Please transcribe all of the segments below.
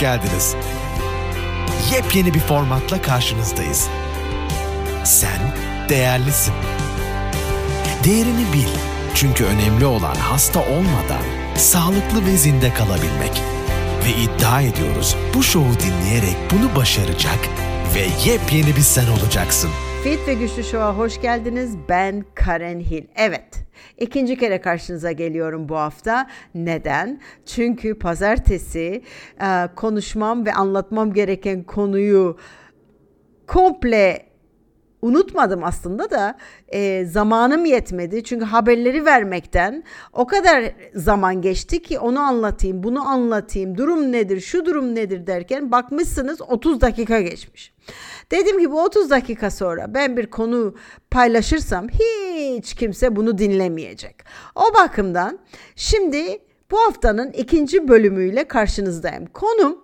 geldiniz. Yepyeni bir formatla karşınızdayız. Sen değerlisin. Değerini bil. Çünkü önemli olan hasta olmadan sağlıklı ve zinde kalabilmek. Ve iddia ediyoruz bu şovu dinleyerek bunu başaracak ve yepyeni bir sen olacaksın. Fit ve Güçlü Show'a hoş geldiniz. Ben Karen Hill. Evet, ikinci kere karşınıza geliyorum bu hafta. Neden? Çünkü pazartesi e, konuşmam ve anlatmam gereken konuyu komple unutmadım aslında da e, zamanım yetmedi. Çünkü haberleri vermekten o kadar zaman geçti ki onu anlatayım, bunu anlatayım, durum nedir, şu durum nedir derken bakmışsınız 30 dakika geçmiş. Dedim ki bu 30 dakika sonra ben bir konu paylaşırsam hiç kimse bunu dinlemeyecek. O bakımdan şimdi bu haftanın ikinci bölümüyle karşınızdayım. Konum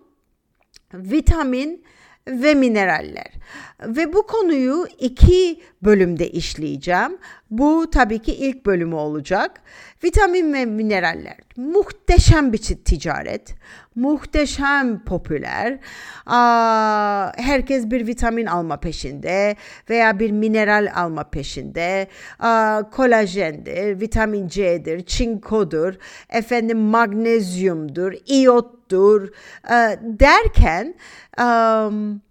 vitamin ve mineraller. Ve bu konuyu iki bölümde işleyeceğim. Bu tabii ki ilk bölümü olacak. Vitamin ve mineraller muhteşem bir ticaret. Muhteşem popüler. Aa, herkes bir vitamin alma peşinde veya bir mineral alma peşinde. Aa, kolajendir, vitamin C'dir, çinkodur, efendim magnezyumdur, iyottur e, derken um,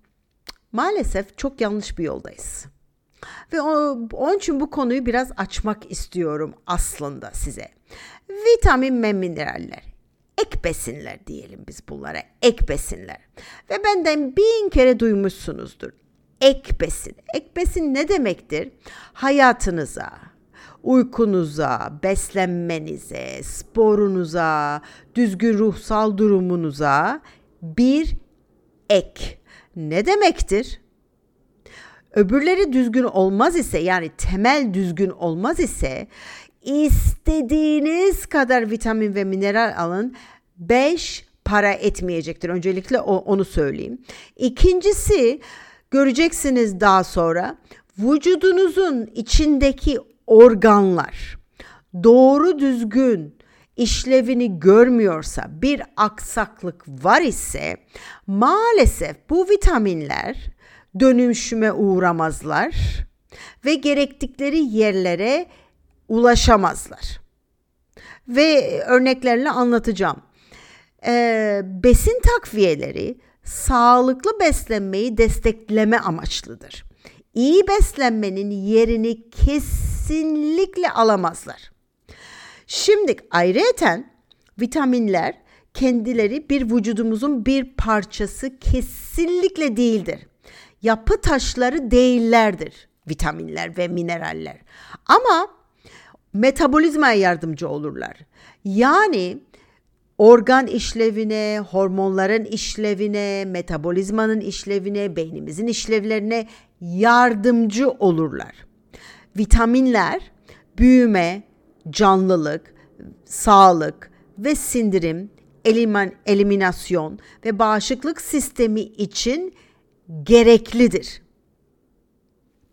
maalesef çok yanlış bir yoldayız. Ve onun için bu konuyu biraz açmak istiyorum aslında size. Vitamin ve mineraller. Ek besinler diyelim biz bunlara. Ek besinler. Ve benden bin kere duymuşsunuzdur. Ek besin. Ek besin ne demektir? Hayatınıza, uykunuza, beslenmenize, sporunuza, düzgün ruhsal durumunuza bir ek. Ne demektir? Öbürleri düzgün olmaz ise yani temel düzgün olmaz ise istediğiniz kadar vitamin ve mineral alın 5 para etmeyecektir. Öncelikle onu söyleyeyim. İkincisi göreceksiniz daha sonra vücudunuzun içindeki organlar doğru düzgün işlevini görmüyorsa, bir aksaklık var ise maalesef bu vitaminler dönüşüme uğramazlar ve gerektikleri yerlere ulaşamazlar. Ve örneklerle anlatacağım. Ee, besin takviyeleri sağlıklı beslenmeyi destekleme amaçlıdır. İyi beslenmenin yerini kesinlikle alamazlar. Şimdi ayrıyeten vitaminler kendileri bir vücudumuzun bir parçası kesinlikle değildir. Yapı taşları değillerdir vitaminler ve mineraller. Ama metabolizmaya yardımcı olurlar. Yani organ işlevine, hormonların işlevine, metabolizmanın işlevine, beynimizin işlevlerine yardımcı olurlar. Vitaminler büyüme, canlılık, sağlık ve sindirim, elimin, eliminasyon ve bağışıklık sistemi için gereklidir.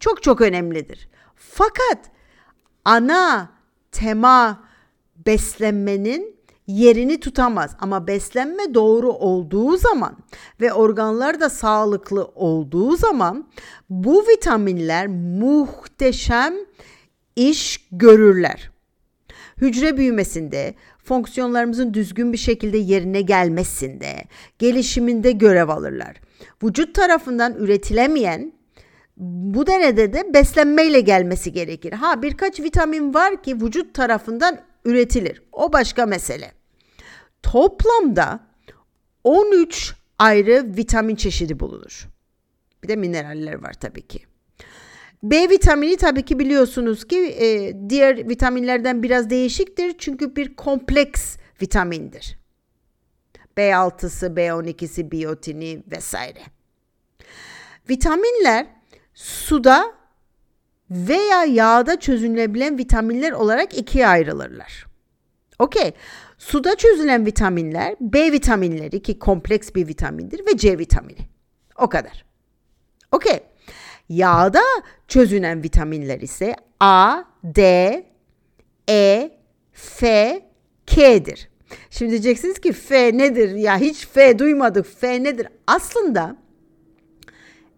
Çok çok önemlidir. Fakat ana tema beslenmenin yerini tutamaz ama beslenme doğru olduğu zaman ve organlar da sağlıklı olduğu zaman bu vitaminler muhteşem iş görürler. Hücre büyümesinde, fonksiyonlarımızın düzgün bir şekilde yerine gelmesinde, gelişiminde görev alırlar. Vücut tarafından üretilemeyen bu denede de beslenmeyle gelmesi gerekir. Ha birkaç vitamin var ki vücut tarafından üretilir. O başka mesele. Toplamda 13 ayrı vitamin çeşidi bulunur. Bir de mineraller var tabii ki. B vitamini tabii ki biliyorsunuz ki e, diğer vitaminlerden biraz değişiktir. Çünkü bir kompleks vitamindir. B6'sı, B12'si, biyotini vesaire. Vitaminler suda veya yağda çözülebilen vitaminler olarak ikiye ayrılırlar. Okey. Suda çözülen vitaminler B vitaminleri ki kompleks bir vitamindir ve C vitamini. O kadar. Okey. Yağda çözünen vitaminler ise A, D, E, F, K'dir. Şimdi diyeceksiniz ki F nedir? Ya hiç F duymadık. F nedir? Aslında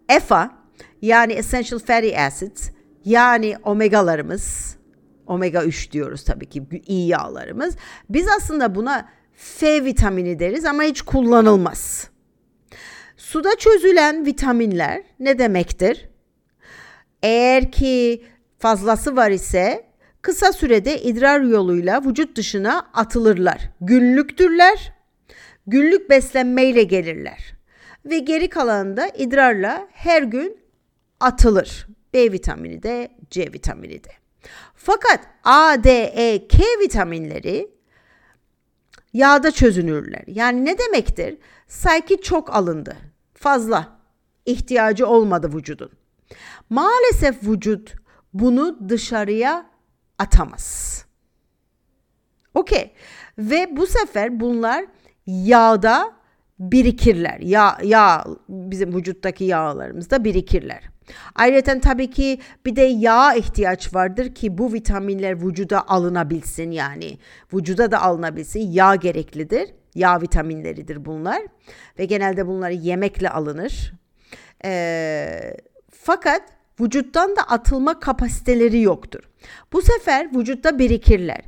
EFA yani Essential Fatty Acids yani omegalarımız omega 3 diyoruz tabii ki iyi yağlarımız. Biz aslında buna F vitamini deriz ama hiç kullanılmaz. Suda çözülen vitaminler ne demektir? Eğer ki fazlası var ise kısa sürede idrar yoluyla vücut dışına atılırlar. Günlüktürler. Günlük beslenmeyle gelirler. Ve geri kalanında idrarla her gün atılır. B vitamini de C vitamini de. Fakat A, D, E, K vitaminleri yağda çözünürler. Yani ne demektir? Sanki çok alındı. Fazla. ihtiyacı olmadı vücudun. Maalesef vücut bunu dışarıya atamaz. Okey. Ve bu sefer bunlar yağda birikirler. Yağ, yağ bizim vücuttaki yağlarımızda birikirler. Ayrıca tabii ki bir de yağ ihtiyaç vardır ki bu vitaminler vücuda alınabilsin yani vücuda da alınabilsin yağ gereklidir. Yağ vitaminleridir bunlar ve genelde bunları yemekle alınır. Ee, fakat vücuttan da atılma kapasiteleri yoktur. Bu sefer vücutta birikirler.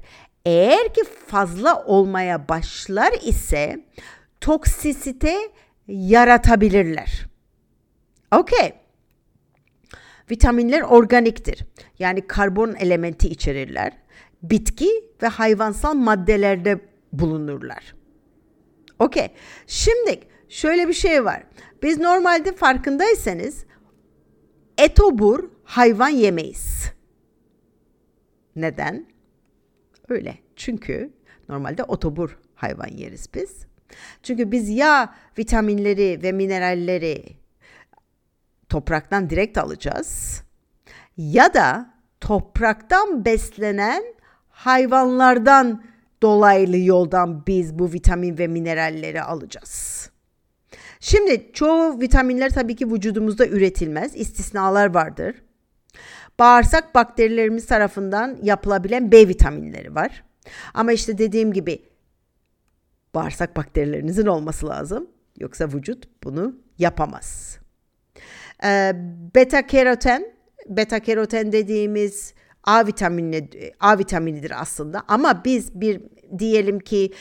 Eğer ki fazla olmaya başlar ise toksisite yaratabilirler. Okey. Vitaminler organiktir. Yani karbon elementi içerirler. Bitki ve hayvansal maddelerde bulunurlar. Okey. Şimdi şöyle bir şey var. Biz normalde farkındaysanız etobur hayvan yemeyiz. Neden? Öyle. Çünkü normalde otobur hayvan yeriz biz. Çünkü biz ya vitaminleri ve mineralleri topraktan direkt alacağız ya da topraktan beslenen hayvanlardan dolaylı yoldan biz bu vitamin ve mineralleri alacağız. Şimdi çoğu vitaminler tabii ki vücudumuzda üretilmez. İstisnalar vardır. Bağırsak bakterilerimiz tarafından yapılabilen B vitaminleri var. Ama işte dediğim gibi bağırsak bakterilerinizin olması lazım. Yoksa vücut bunu yapamaz. Ee, beta keroten, beta keroten dediğimiz A vitamini A vitaminidir aslında ama biz bir diyelim ki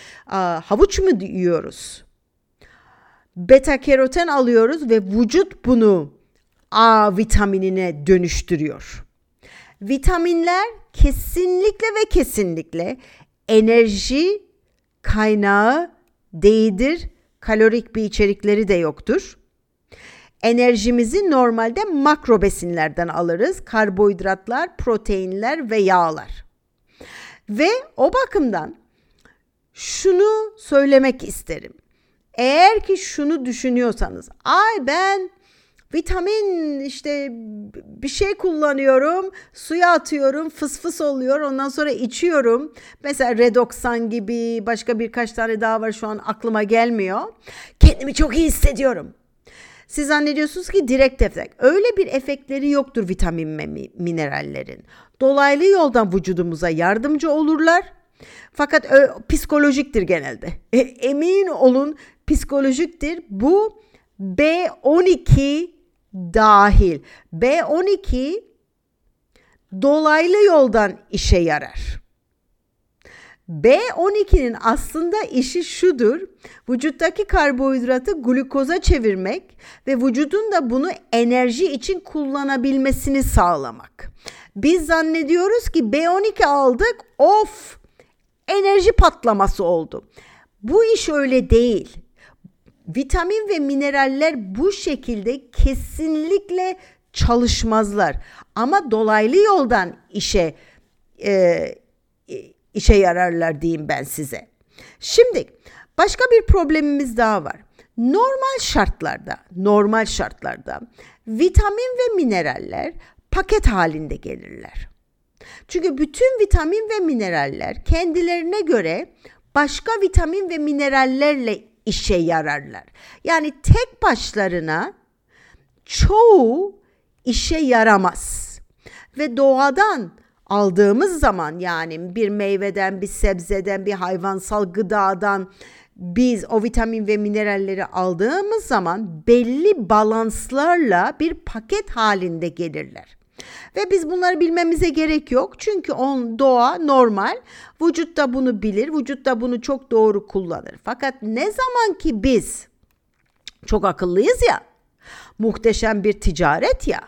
havuç mu yiyoruz? Beta keroten alıyoruz ve vücut bunu A vitaminine dönüştürüyor. Vitaminler kesinlikle ve kesinlikle enerji kaynağı değildir. Kalorik bir içerikleri de yoktur. Enerjimizi normalde makro besinlerden alırız. Karbohidratlar, proteinler ve yağlar. Ve o bakımdan şunu söylemek isterim. Eğer ki şunu düşünüyorsanız, ay ben vitamin işte bir şey kullanıyorum, suya atıyorum, fıs fıs oluyor, ondan sonra içiyorum. Mesela Redoxan gibi başka birkaç tane daha var şu an aklıma gelmiyor. Kendimi çok iyi hissediyorum. Siz zannediyorsunuz ki direkt efekt. Öyle bir efektleri yoktur vitamin ve minerallerin. Dolaylı yoldan vücudumuza yardımcı olurlar. Fakat ö, psikolojiktir genelde. E, emin olun psikolojiktir. Bu B12 dahil. B12 dolaylı yoldan işe yarar. B12'nin aslında işi şudur. Vücuttaki karbonhidratı glukoza çevirmek ve vücudun da bunu enerji için kullanabilmesini sağlamak. Biz zannediyoruz ki B12 aldık of enerji patlaması oldu. Bu iş öyle değil. Vitamin ve mineraller bu şekilde kesinlikle çalışmazlar. Ama dolaylı yoldan işe e, işe yararlar diyeyim ben size. Şimdi başka bir problemimiz daha var. Normal şartlarda, normal şartlarda vitamin ve mineraller paket halinde gelirler. Çünkü bütün vitamin ve mineraller kendilerine göre başka vitamin ve minerallerle işe yararlar. Yani tek başlarına çoğu işe yaramaz. Ve doğadan aldığımız zaman yani bir meyveden, bir sebzeden, bir hayvansal gıdadan biz o vitamin ve mineralleri aldığımız zaman belli balanslarla bir paket halinde gelirler. Ve biz bunları bilmemize gerek yok. Çünkü on doğa normal. Vücut da bunu bilir. Vücut da bunu çok doğru kullanır. Fakat ne zaman ki biz çok akıllıyız ya. Muhteşem bir ticaret ya.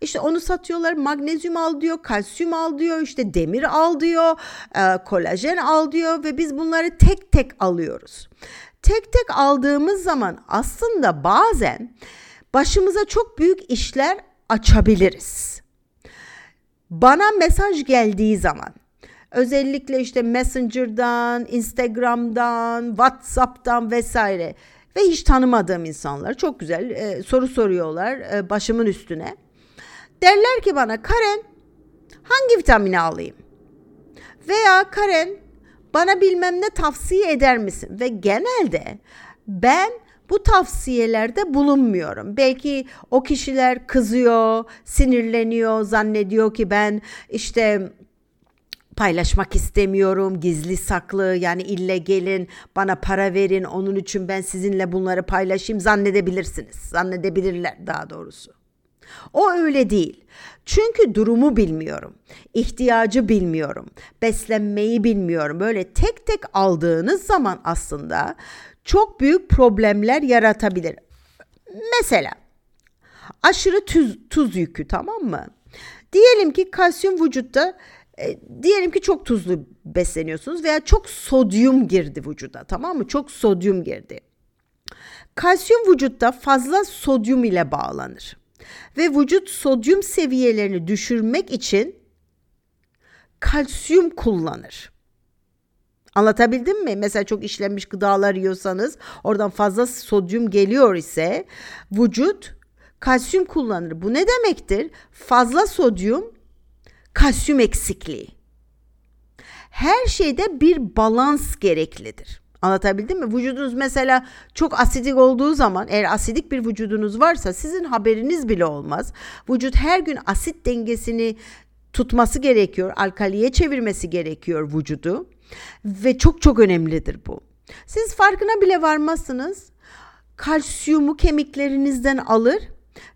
İşte onu satıyorlar magnezyum al diyor, kalsiyum al diyor, işte demir al diyor, e, kolajen al diyor ve biz bunları tek tek alıyoruz. Tek tek aldığımız zaman aslında bazen başımıza çok büyük işler açabiliriz. Bana mesaj geldiği zaman özellikle işte Messenger'dan, Instagram'dan, WhatsApp'tan vesaire ve hiç tanımadığım insanlar çok güzel e, soru soruyorlar e, başımın üstüne. Derler ki bana Karen hangi vitamini alayım? Veya Karen bana bilmem ne tavsiye eder misin? Ve genelde ben bu tavsiyelerde bulunmuyorum. Belki o kişiler kızıyor, sinirleniyor, zannediyor ki ben işte paylaşmak istemiyorum, gizli saklı yani ille gelin bana para verin onun için ben sizinle bunları paylaşayım zannedebilirsiniz. Zannedebilirler daha doğrusu. O öyle değil. Çünkü durumu bilmiyorum. ihtiyacı bilmiyorum. Beslenmeyi bilmiyorum. Böyle tek tek aldığınız zaman aslında çok büyük problemler yaratabilir. Mesela aşırı tuz, tuz yükü tamam mı? Diyelim ki kalsiyum vücutta e, diyelim ki çok tuzlu besleniyorsunuz veya çok sodyum girdi vücuda tamam mı? Çok sodyum girdi. Kalsiyum vücutta fazla sodyum ile bağlanır. Ve vücut sodyum seviyelerini düşürmek için kalsiyum kullanır. Anlatabildim mi? Mesela çok işlenmiş gıdalar yiyorsanız oradan fazla sodyum geliyor ise vücut kalsiyum kullanır. Bu ne demektir? Fazla sodyum kalsiyum eksikliği. Her şeyde bir balans gereklidir. Anlatabildim mi? Vücudunuz mesela çok asidik olduğu zaman eğer asidik bir vücudunuz varsa sizin haberiniz bile olmaz. Vücut her gün asit dengesini tutması gerekiyor. Alkaliye çevirmesi gerekiyor vücudu. Ve çok çok önemlidir bu. Siz farkına bile varmazsınız. Kalsiyumu kemiklerinizden alır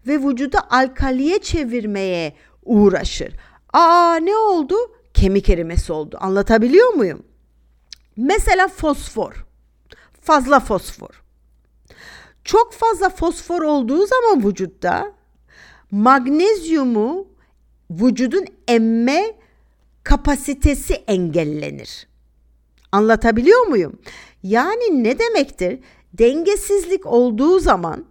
ve vücuda alkaliye çevirmeye uğraşır. Aa ne oldu? Kemik erimesi oldu. Anlatabiliyor muyum? Mesela fosfor. Fazla fosfor. Çok fazla fosfor olduğu zaman vücutta magnezyumu vücudun emme kapasitesi engellenir. Anlatabiliyor muyum? Yani ne demektir? Dengesizlik olduğu zaman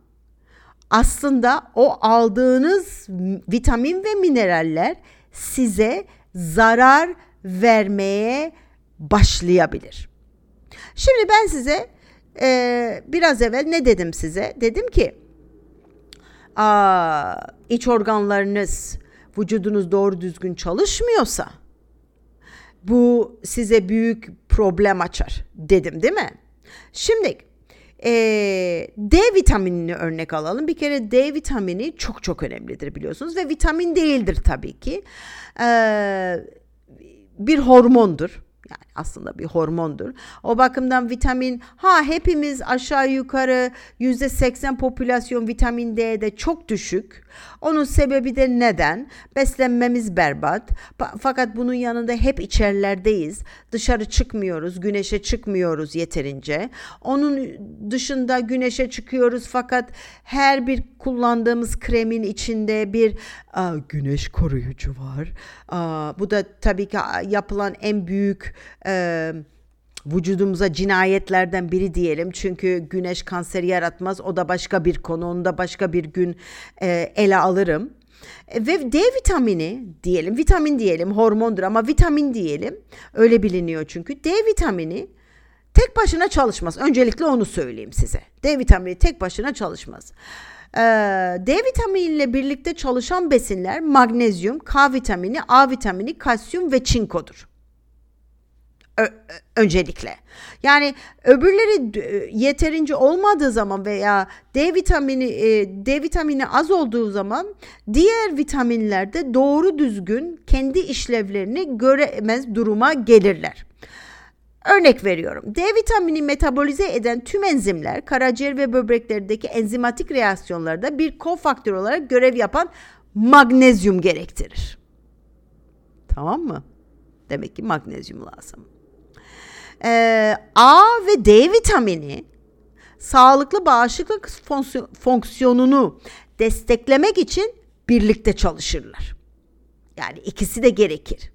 aslında o aldığınız vitamin ve mineraller size zarar vermeye başlayabilir. Şimdi ben size e, biraz evvel ne dedim size? Dedim ki aa, iç organlarınız, vücudunuz doğru düzgün çalışmıyorsa bu size büyük problem açar dedim değil mi? Şimdi e, D vitaminini örnek alalım. Bir kere D vitamini çok çok önemlidir biliyorsunuz ve vitamin değildir tabii ki. E, bir hormondur. Yani aslında bir hormondur. O bakımdan vitamin ha hepimiz aşağı yukarı %80 popülasyon vitamin D'de çok düşük. Onun sebebi de neden? Beslenmemiz berbat. Fakat bunun yanında hep içerilerdeyiz. Dışarı çıkmıyoruz, güneşe çıkmıyoruz yeterince. Onun dışında güneşe çıkıyoruz fakat her bir kullandığımız kremin içinde bir a, güneş koruyucu var. A, bu da tabii ki yapılan en büyük e, vücudumuza cinayetlerden biri diyelim. Çünkü güneş kanseri yaratmaz. O da başka bir konu. Onu da başka bir gün e, ele alırım. E, ve D vitamini diyelim, vitamin diyelim, hormondur ama vitamin diyelim. Öyle biliniyor çünkü. D vitamini tek başına çalışmaz. Öncelikle onu söyleyeyim size. D vitamini tek başına çalışmaz. Ee, D vitamini ile birlikte çalışan besinler magnezyum, K vitamini, A vitamini, kalsiyum ve çinkodur. öncelikle. Yani öbürleri yeterince olmadığı zaman veya D vitamini e, D vitamini az olduğu zaman diğer vitaminlerde doğru düzgün kendi işlevlerini göremez duruma gelirler. Örnek veriyorum. D vitamini metabolize eden tüm enzimler karaciğer ve böbreklerdeki enzimatik reaksiyonlarda bir kofaktör olarak görev yapan magnezyum gerektirir. Tamam mı? Demek ki magnezyum lazım. Ee, A ve D vitamini sağlıklı bağışıklık fonksiyonunu desteklemek için birlikte çalışırlar. Yani ikisi de gerekir.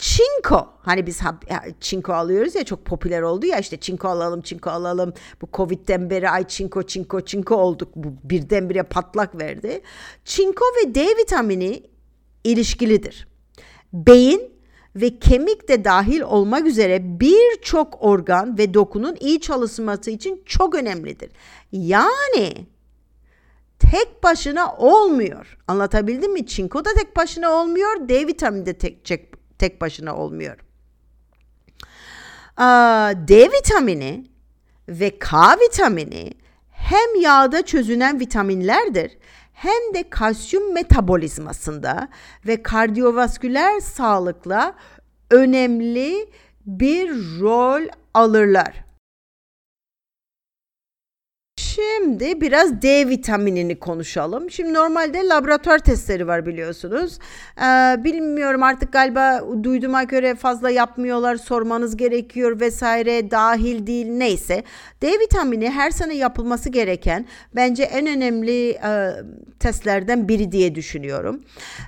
Çinko hani biz çinko alıyoruz ya çok popüler oldu ya işte çinko alalım çinko alalım bu covid'den beri ay çinko çinko çinko olduk bu birdenbire patlak verdi. Çinko ve D vitamini ilişkilidir. Beyin ve kemik de dahil olmak üzere birçok organ ve dokunun iyi çalışması için çok önemlidir. Yani tek başına olmuyor. Anlatabildim mi? Çinko da tek başına olmuyor. D vitamini de tek, tek, başına olmuyor. D vitamini ve K vitamini hem yağda çözünen vitaminlerdir hem de kalsiyum metabolizmasında ve kardiyovasküler sağlıkla önemli bir rol alırlar. Şimdi biraz D vitaminini konuşalım. Şimdi normalde laboratuvar testleri var biliyorsunuz. Ee, bilmiyorum artık galiba duyduğuma göre fazla yapmıyorlar sormanız gerekiyor vesaire dahil değil neyse. D vitamini her sene yapılması gereken bence en önemli e, testlerden biri diye düşünüyorum.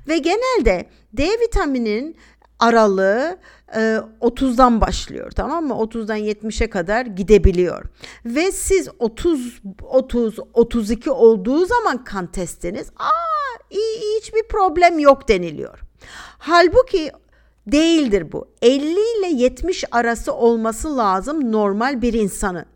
Ve genelde D vitaminin aralığı e, 30'dan başlıyor tamam mı? 30'dan 70'e kadar gidebiliyor. Ve siz 30 30 32 olduğu zaman kan testiniz aa iyi, hiçbir problem yok deniliyor. Halbuki değildir bu. 50 ile 70 arası olması lazım normal bir insanın.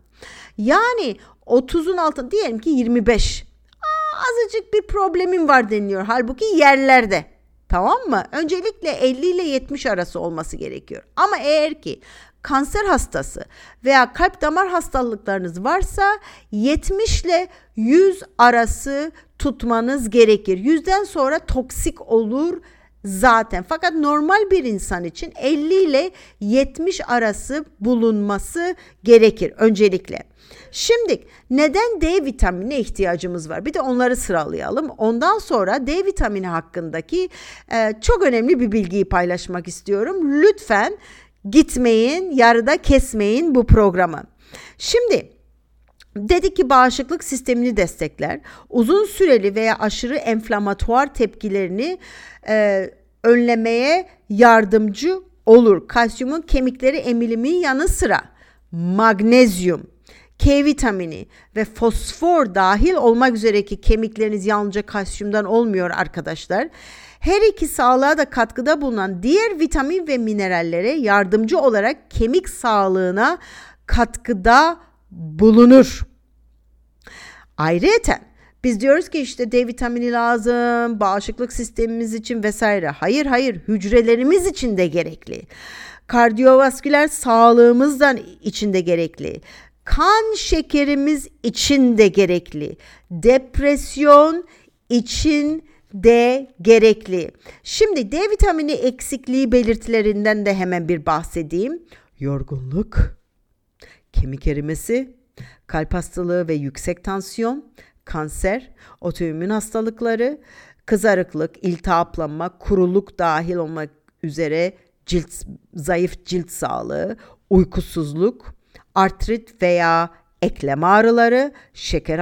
Yani 30'un altı diyelim ki 25. Aa, azıcık bir problemim var deniliyor. Halbuki yerlerde. Tamam mı? Öncelikle 50 ile 70 arası olması gerekiyor. Ama eğer ki kanser hastası veya kalp damar hastalıklarınız varsa 70 ile 100 arası tutmanız gerekir. 100'den sonra toksik olur zaten. Fakat normal bir insan için 50 ile 70 arası bulunması gerekir öncelikle. Şimdi neden D vitaminine ihtiyacımız var? Bir de onları sıralayalım. Ondan sonra D vitamini hakkındaki e, çok önemli bir bilgiyi paylaşmak istiyorum. Lütfen gitmeyin, yarıda kesmeyin bu programı. Şimdi Dedik ki bağışıklık sistemini destekler. Uzun süreli veya aşırı enflamatuar tepkilerini e, önlemeye yardımcı olur. Kalsiyumun kemikleri emilimi yanı sıra magnezyum, K vitamini ve fosfor dahil olmak üzere ki kemikleriniz yalnızca kalsiyumdan olmuyor arkadaşlar. Her iki sağlığa da katkıda bulunan diğer vitamin ve minerallere yardımcı olarak kemik sağlığına katkıda bulunur. Ayrıca biz diyoruz ki işte D vitamini lazım, bağışıklık sistemimiz için vesaire. Hayır hayır hücrelerimiz için de gerekli. Kardiyovasküler sağlığımızdan içinde gerekli kan şekerimiz için de gerekli. Depresyon için de gerekli. Şimdi D vitamini eksikliği belirtilerinden de hemen bir bahsedeyim. Yorgunluk, kemik erimesi, kalp hastalığı ve yüksek tansiyon, kanser, otoimmün hastalıkları, kızarıklık, iltihaplanma, kuruluk dahil olmak üzere cilt zayıf cilt sağlığı, uykusuzluk, artrit veya eklem ağrıları, şeker,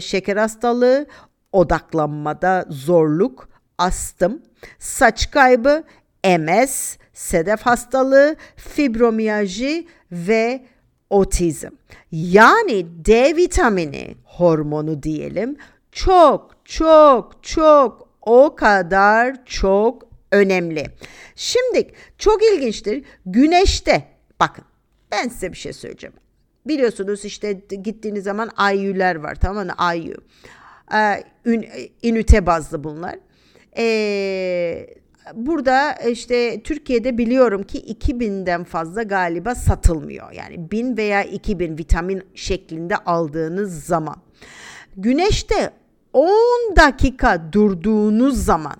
şeker hastalığı, odaklanmada zorluk, astım, saç kaybı, MS, sedef hastalığı, fibromiyalji ve otizm. Yani D vitamini hormonu diyelim çok çok çok o kadar çok önemli. Şimdi çok ilginçtir. Güneşte bakın ben size bir şey söyleyeceğim. Biliyorsunuz işte gittiğiniz zaman IU'ler var tamam mı? IU. Ee, ünite bazlı bunlar. Ee, burada işte Türkiye'de biliyorum ki 2000'den fazla galiba satılmıyor. Yani 1000 veya 2000 vitamin şeklinde aldığınız zaman. Güneşte 10 dakika durduğunuz zaman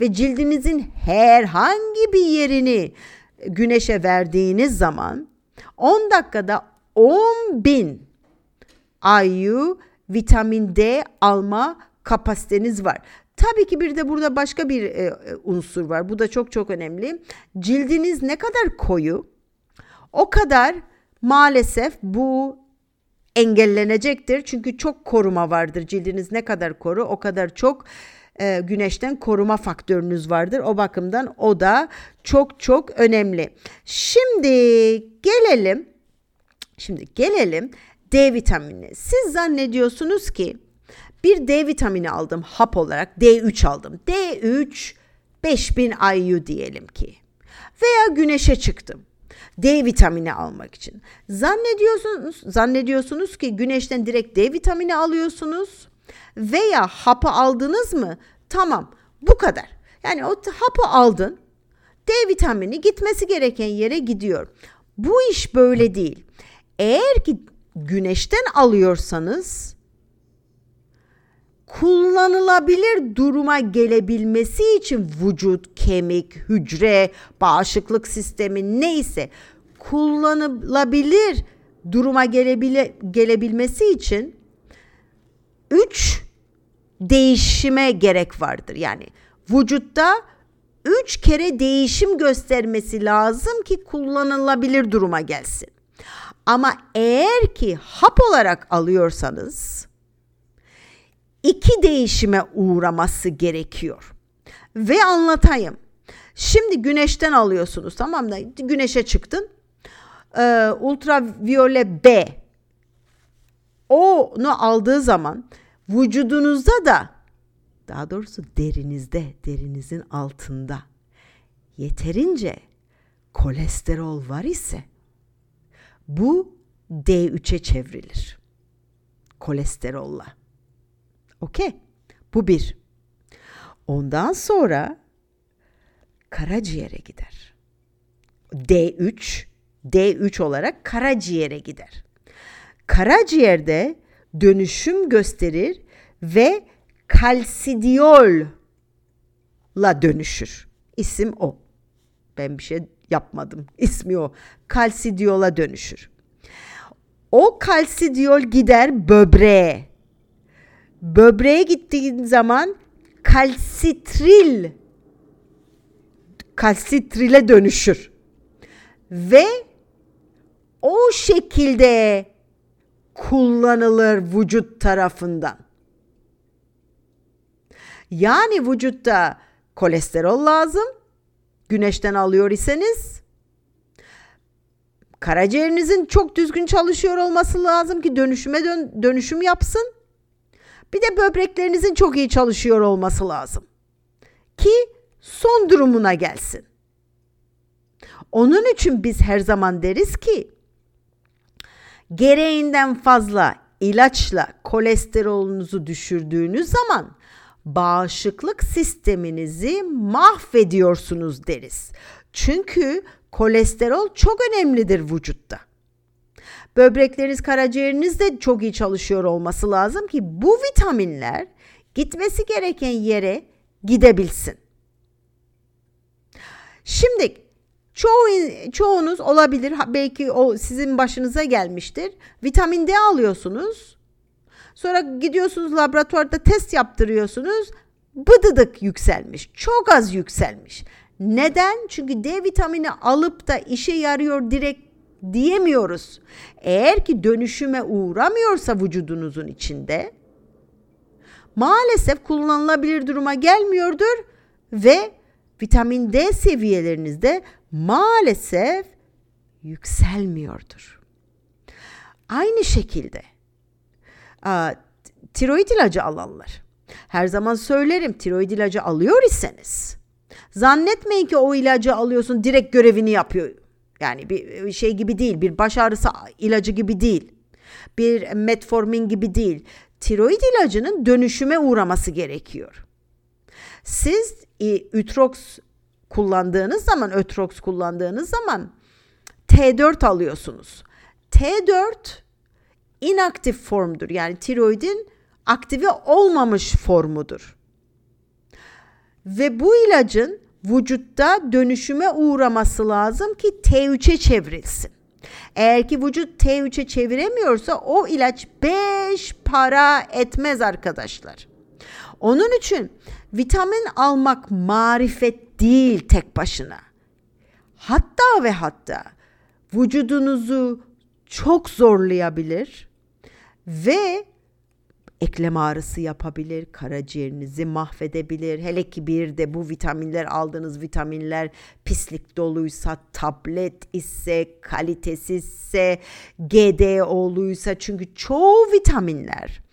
ve cildinizin herhangi bir yerini güneşe verdiğiniz zaman 10 dakikada 10 bin IU vitamin D alma kapasiteniz var. Tabii ki bir de burada başka bir e, e, unsur var. Bu da çok çok önemli. Cildiniz ne kadar koyu o kadar maalesef bu engellenecektir. Çünkü çok koruma vardır. Cildiniz ne kadar koru o kadar çok e, güneşten koruma faktörünüz vardır. O bakımdan o da çok çok önemli. Şimdi gelelim Şimdi gelelim D vitaminine. Siz zannediyorsunuz ki bir D vitamini aldım hap olarak D3 aldım. D3 5000 IU diyelim ki. Veya güneşe çıktım. D vitamini almak için. Zannediyorsunuz zannediyorsunuz ki güneşten direkt D vitamini alıyorsunuz veya hapı aldınız mı? Tamam. Bu kadar. Yani o hapı aldın. D vitamini gitmesi gereken yere gidiyor. Bu iş böyle değil. Eğer ki güneşten alıyorsanız kullanılabilir duruma gelebilmesi için vücut, kemik, hücre, bağışıklık sistemi neyse kullanılabilir duruma gelebile, gelebilmesi için 3 değişime gerek vardır. Yani vücutta 3 kere değişim göstermesi lazım ki kullanılabilir duruma gelsin. Ama eğer ki hap olarak alıyorsanız iki değişime uğraması gerekiyor. Ve anlatayım. Şimdi güneşten alıyorsunuz tamam mı? Güneşe çıktın. Ee, ultraviyole B onu aldığı zaman vücudunuzda da daha doğrusu derinizde, derinizin altında yeterince kolesterol var ise bu D3'e çevrilir. Kolesterolla. Okey. Bu bir. Ondan sonra karaciğere gider. D3 D3 olarak karaciğere gider. Karaciğerde dönüşüm gösterir ve kalsidiyol la dönüşür. İsim o. Ben bir şey yapmadım. İsmi o. Kalsidiyola dönüşür. O kalsidiyol gider böbreğe. Böbreğe gittiğin zaman kalsitril kalsitrile dönüşür. Ve o şekilde kullanılır vücut tarafından. Yani vücutta kolesterol lazım, güneşten alıyor iseniz karaciğerinizin çok düzgün çalışıyor olması lazım ki dönüşüme dön, dönüşüm yapsın. Bir de böbreklerinizin çok iyi çalışıyor olması lazım ki son durumuna gelsin. Onun için biz her zaman deriz ki gereğinden fazla ilaçla kolesterolünüzü düşürdüğünüz zaman bağışıklık sisteminizi mahvediyorsunuz deriz. Çünkü kolesterol çok önemlidir vücutta. Böbrekleriniz, karaciğeriniz de çok iyi çalışıyor olması lazım ki bu vitaminler gitmesi gereken yere gidebilsin. Şimdi çoğu çoğunuz olabilir belki o sizin başınıza gelmiştir. Vitamin D alıyorsunuz. Sonra gidiyorsunuz laboratuvarda test yaptırıyorsunuz. Bıdıdık yükselmiş. Çok az yükselmiş. Neden? Çünkü D vitamini alıp da işe yarıyor direkt diyemiyoruz. Eğer ki dönüşüme uğramıyorsa vücudunuzun içinde maalesef kullanılabilir duruma gelmiyordur ve vitamin D seviyelerinizde maalesef yükselmiyordur. Aynı şekilde tiroid ilacı alanlar. Her zaman söylerim tiroid ilacı alıyor iseniz zannetmeyin ki o ilacı alıyorsun direkt görevini yapıyor. Yani bir şey gibi değil, bir baş ağrısı ilacı gibi değil. Bir metformin gibi değil. Tiroid ilacının dönüşüme uğraması gerekiyor. Siz Ütrox kullandığınız zaman, Ötrox kullandığınız zaman T4 alıyorsunuz. T4 inaktif formdur. Yani tiroidin aktive olmamış formudur. Ve bu ilacın vücutta dönüşüme uğraması lazım ki T3'e çevrilsin. Eğer ki vücut T3'e çeviremiyorsa o ilaç 5 para etmez arkadaşlar. Onun için vitamin almak marifet değil tek başına. Hatta ve hatta vücudunuzu çok zorlayabilir ve eklem ağrısı yapabilir, karaciğerinizi mahvedebilir. Hele ki bir de bu vitaminler aldığınız vitaminler pislik doluysa, tablet ise, kalitesizse, GDO'luysa çünkü çoğu vitaminler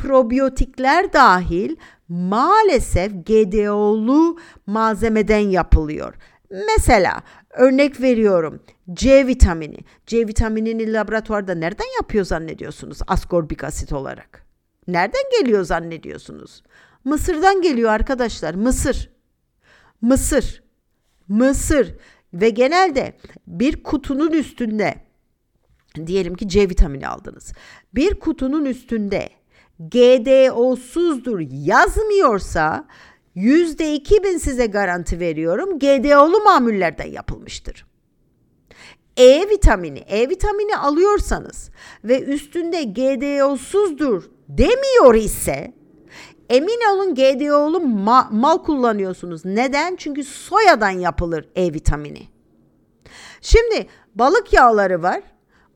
probiyotikler dahil maalesef GDO'lu malzemeden yapılıyor. Mesela örnek veriyorum C vitamini. C vitaminini laboratuvarda nereden yapıyor zannediyorsunuz askorbik asit olarak? Nereden geliyor zannediyorsunuz? Mısır'dan geliyor arkadaşlar. Mısır. Mısır. Mısır ve genelde bir kutunun üstünde diyelim ki C vitamini aldınız. Bir kutunun üstünde GDO'suzdur yazmıyorsa yüzde iki bin size garanti veriyorum GDO'lu mamullerden yapılmıştır. E vitamini, E vitamini alıyorsanız ve üstünde GDO'suzdur demiyor ise emin olun GDO'lu ma- mal kullanıyorsunuz. Neden? Çünkü soyadan yapılır E vitamini. Şimdi balık yağları var.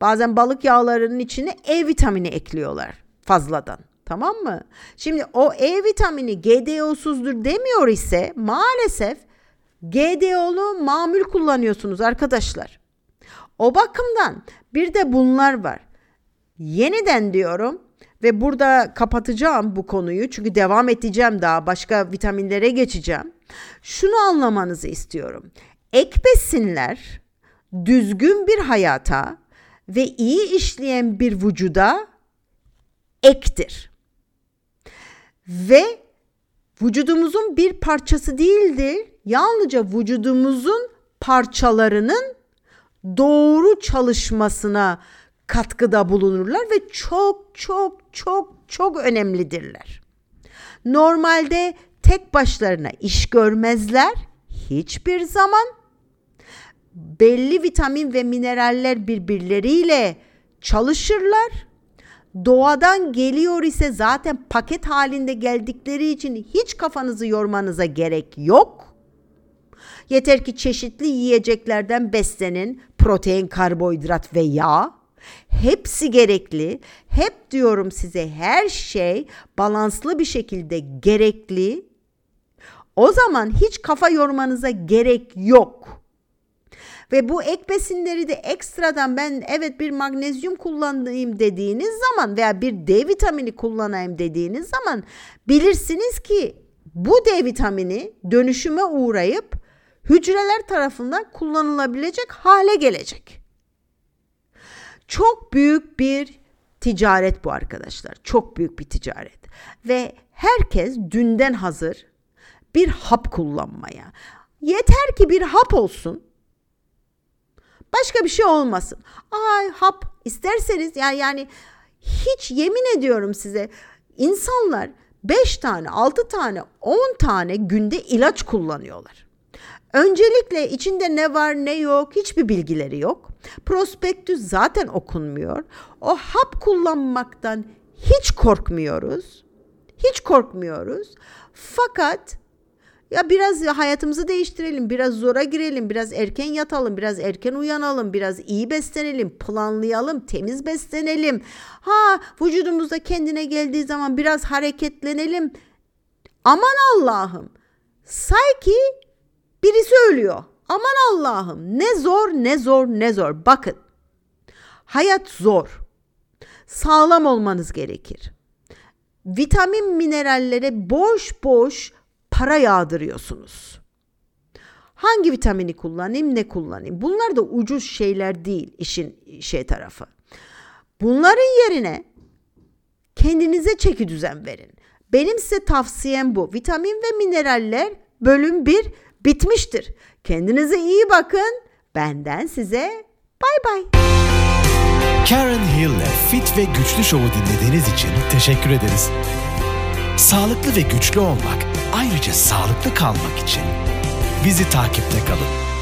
Bazen balık yağlarının içine E vitamini ekliyorlar fazladan. Tamam mı? Şimdi o E vitamini GDO'suzdur demiyor ise maalesef GDO'lu mamul kullanıyorsunuz arkadaşlar. O bakımdan bir de bunlar var. Yeniden diyorum ve burada kapatacağım bu konuyu çünkü devam edeceğim daha başka vitaminlere geçeceğim. Şunu anlamanızı istiyorum. Ek besinler düzgün bir hayata ve iyi işleyen bir vücuda ektir. Ve vücudumuzun bir parçası değildir. Yalnızca vücudumuzun parçalarının doğru çalışmasına katkıda bulunurlar ve çok çok çok çok önemlidirler. Normalde tek başlarına iş görmezler hiçbir zaman. Belli vitamin ve mineraller birbirleriyle çalışırlar. Doğadan geliyor ise zaten paket halinde geldikleri için hiç kafanızı yormanıza gerek yok. Yeter ki çeşitli yiyeceklerden beslenin, protein, karbonhidrat ve yağ. Hepsi gerekli. Hep diyorum size her şey balanslı bir şekilde gerekli. O zaman hiç kafa yormanıza gerek yok. Ve bu ek besinleri de ekstradan ben evet bir magnezyum kullanayım dediğiniz zaman veya bir D vitamini kullanayım dediğiniz zaman bilirsiniz ki bu D vitamini dönüşüme uğrayıp hücreler tarafından kullanılabilecek hale gelecek. Çok büyük bir ticaret bu arkadaşlar. Çok büyük bir ticaret. Ve herkes dünden hazır bir hap kullanmaya. Yeter ki bir hap olsun. Başka bir şey olmasın. Ay hap isterseniz yani yani hiç yemin ediyorum size insanlar 5 tane, 6 tane, 10 tane günde ilaç kullanıyorlar. Öncelikle içinde ne var ne yok hiçbir bilgileri yok. Prospektüs zaten okunmuyor. O hap kullanmaktan hiç korkmuyoruz. Hiç korkmuyoruz. Fakat ya biraz hayatımızı değiştirelim, biraz zora girelim, biraz erken yatalım, biraz erken uyanalım, biraz iyi beslenelim, planlayalım, temiz beslenelim. Ha vücudumuzda kendine geldiği zaman biraz hareketlenelim. Aman Allah'ım. Say ki birisi ölüyor. Aman Allah'ım ne zor ne zor ne zor. Bakın hayat zor. Sağlam olmanız gerekir. Vitamin minerallere boş boş para yağdırıyorsunuz. Hangi vitamini kullanayım, ne kullanayım? Bunlar da ucuz şeyler değil işin şey tarafı. Bunların yerine kendinize çeki düzen verin. Benim size tavsiyem bu. Vitamin ve mineraller bölüm 1 bitmiştir. Kendinize iyi bakın. Benden size bay bay. Karen Hill'le Fit ve Güçlü Show'u dinlediğiniz için teşekkür ederiz. Sağlıklı ve güçlü olmak, ayrıca sağlıklı kalmak için bizi takipte kalın.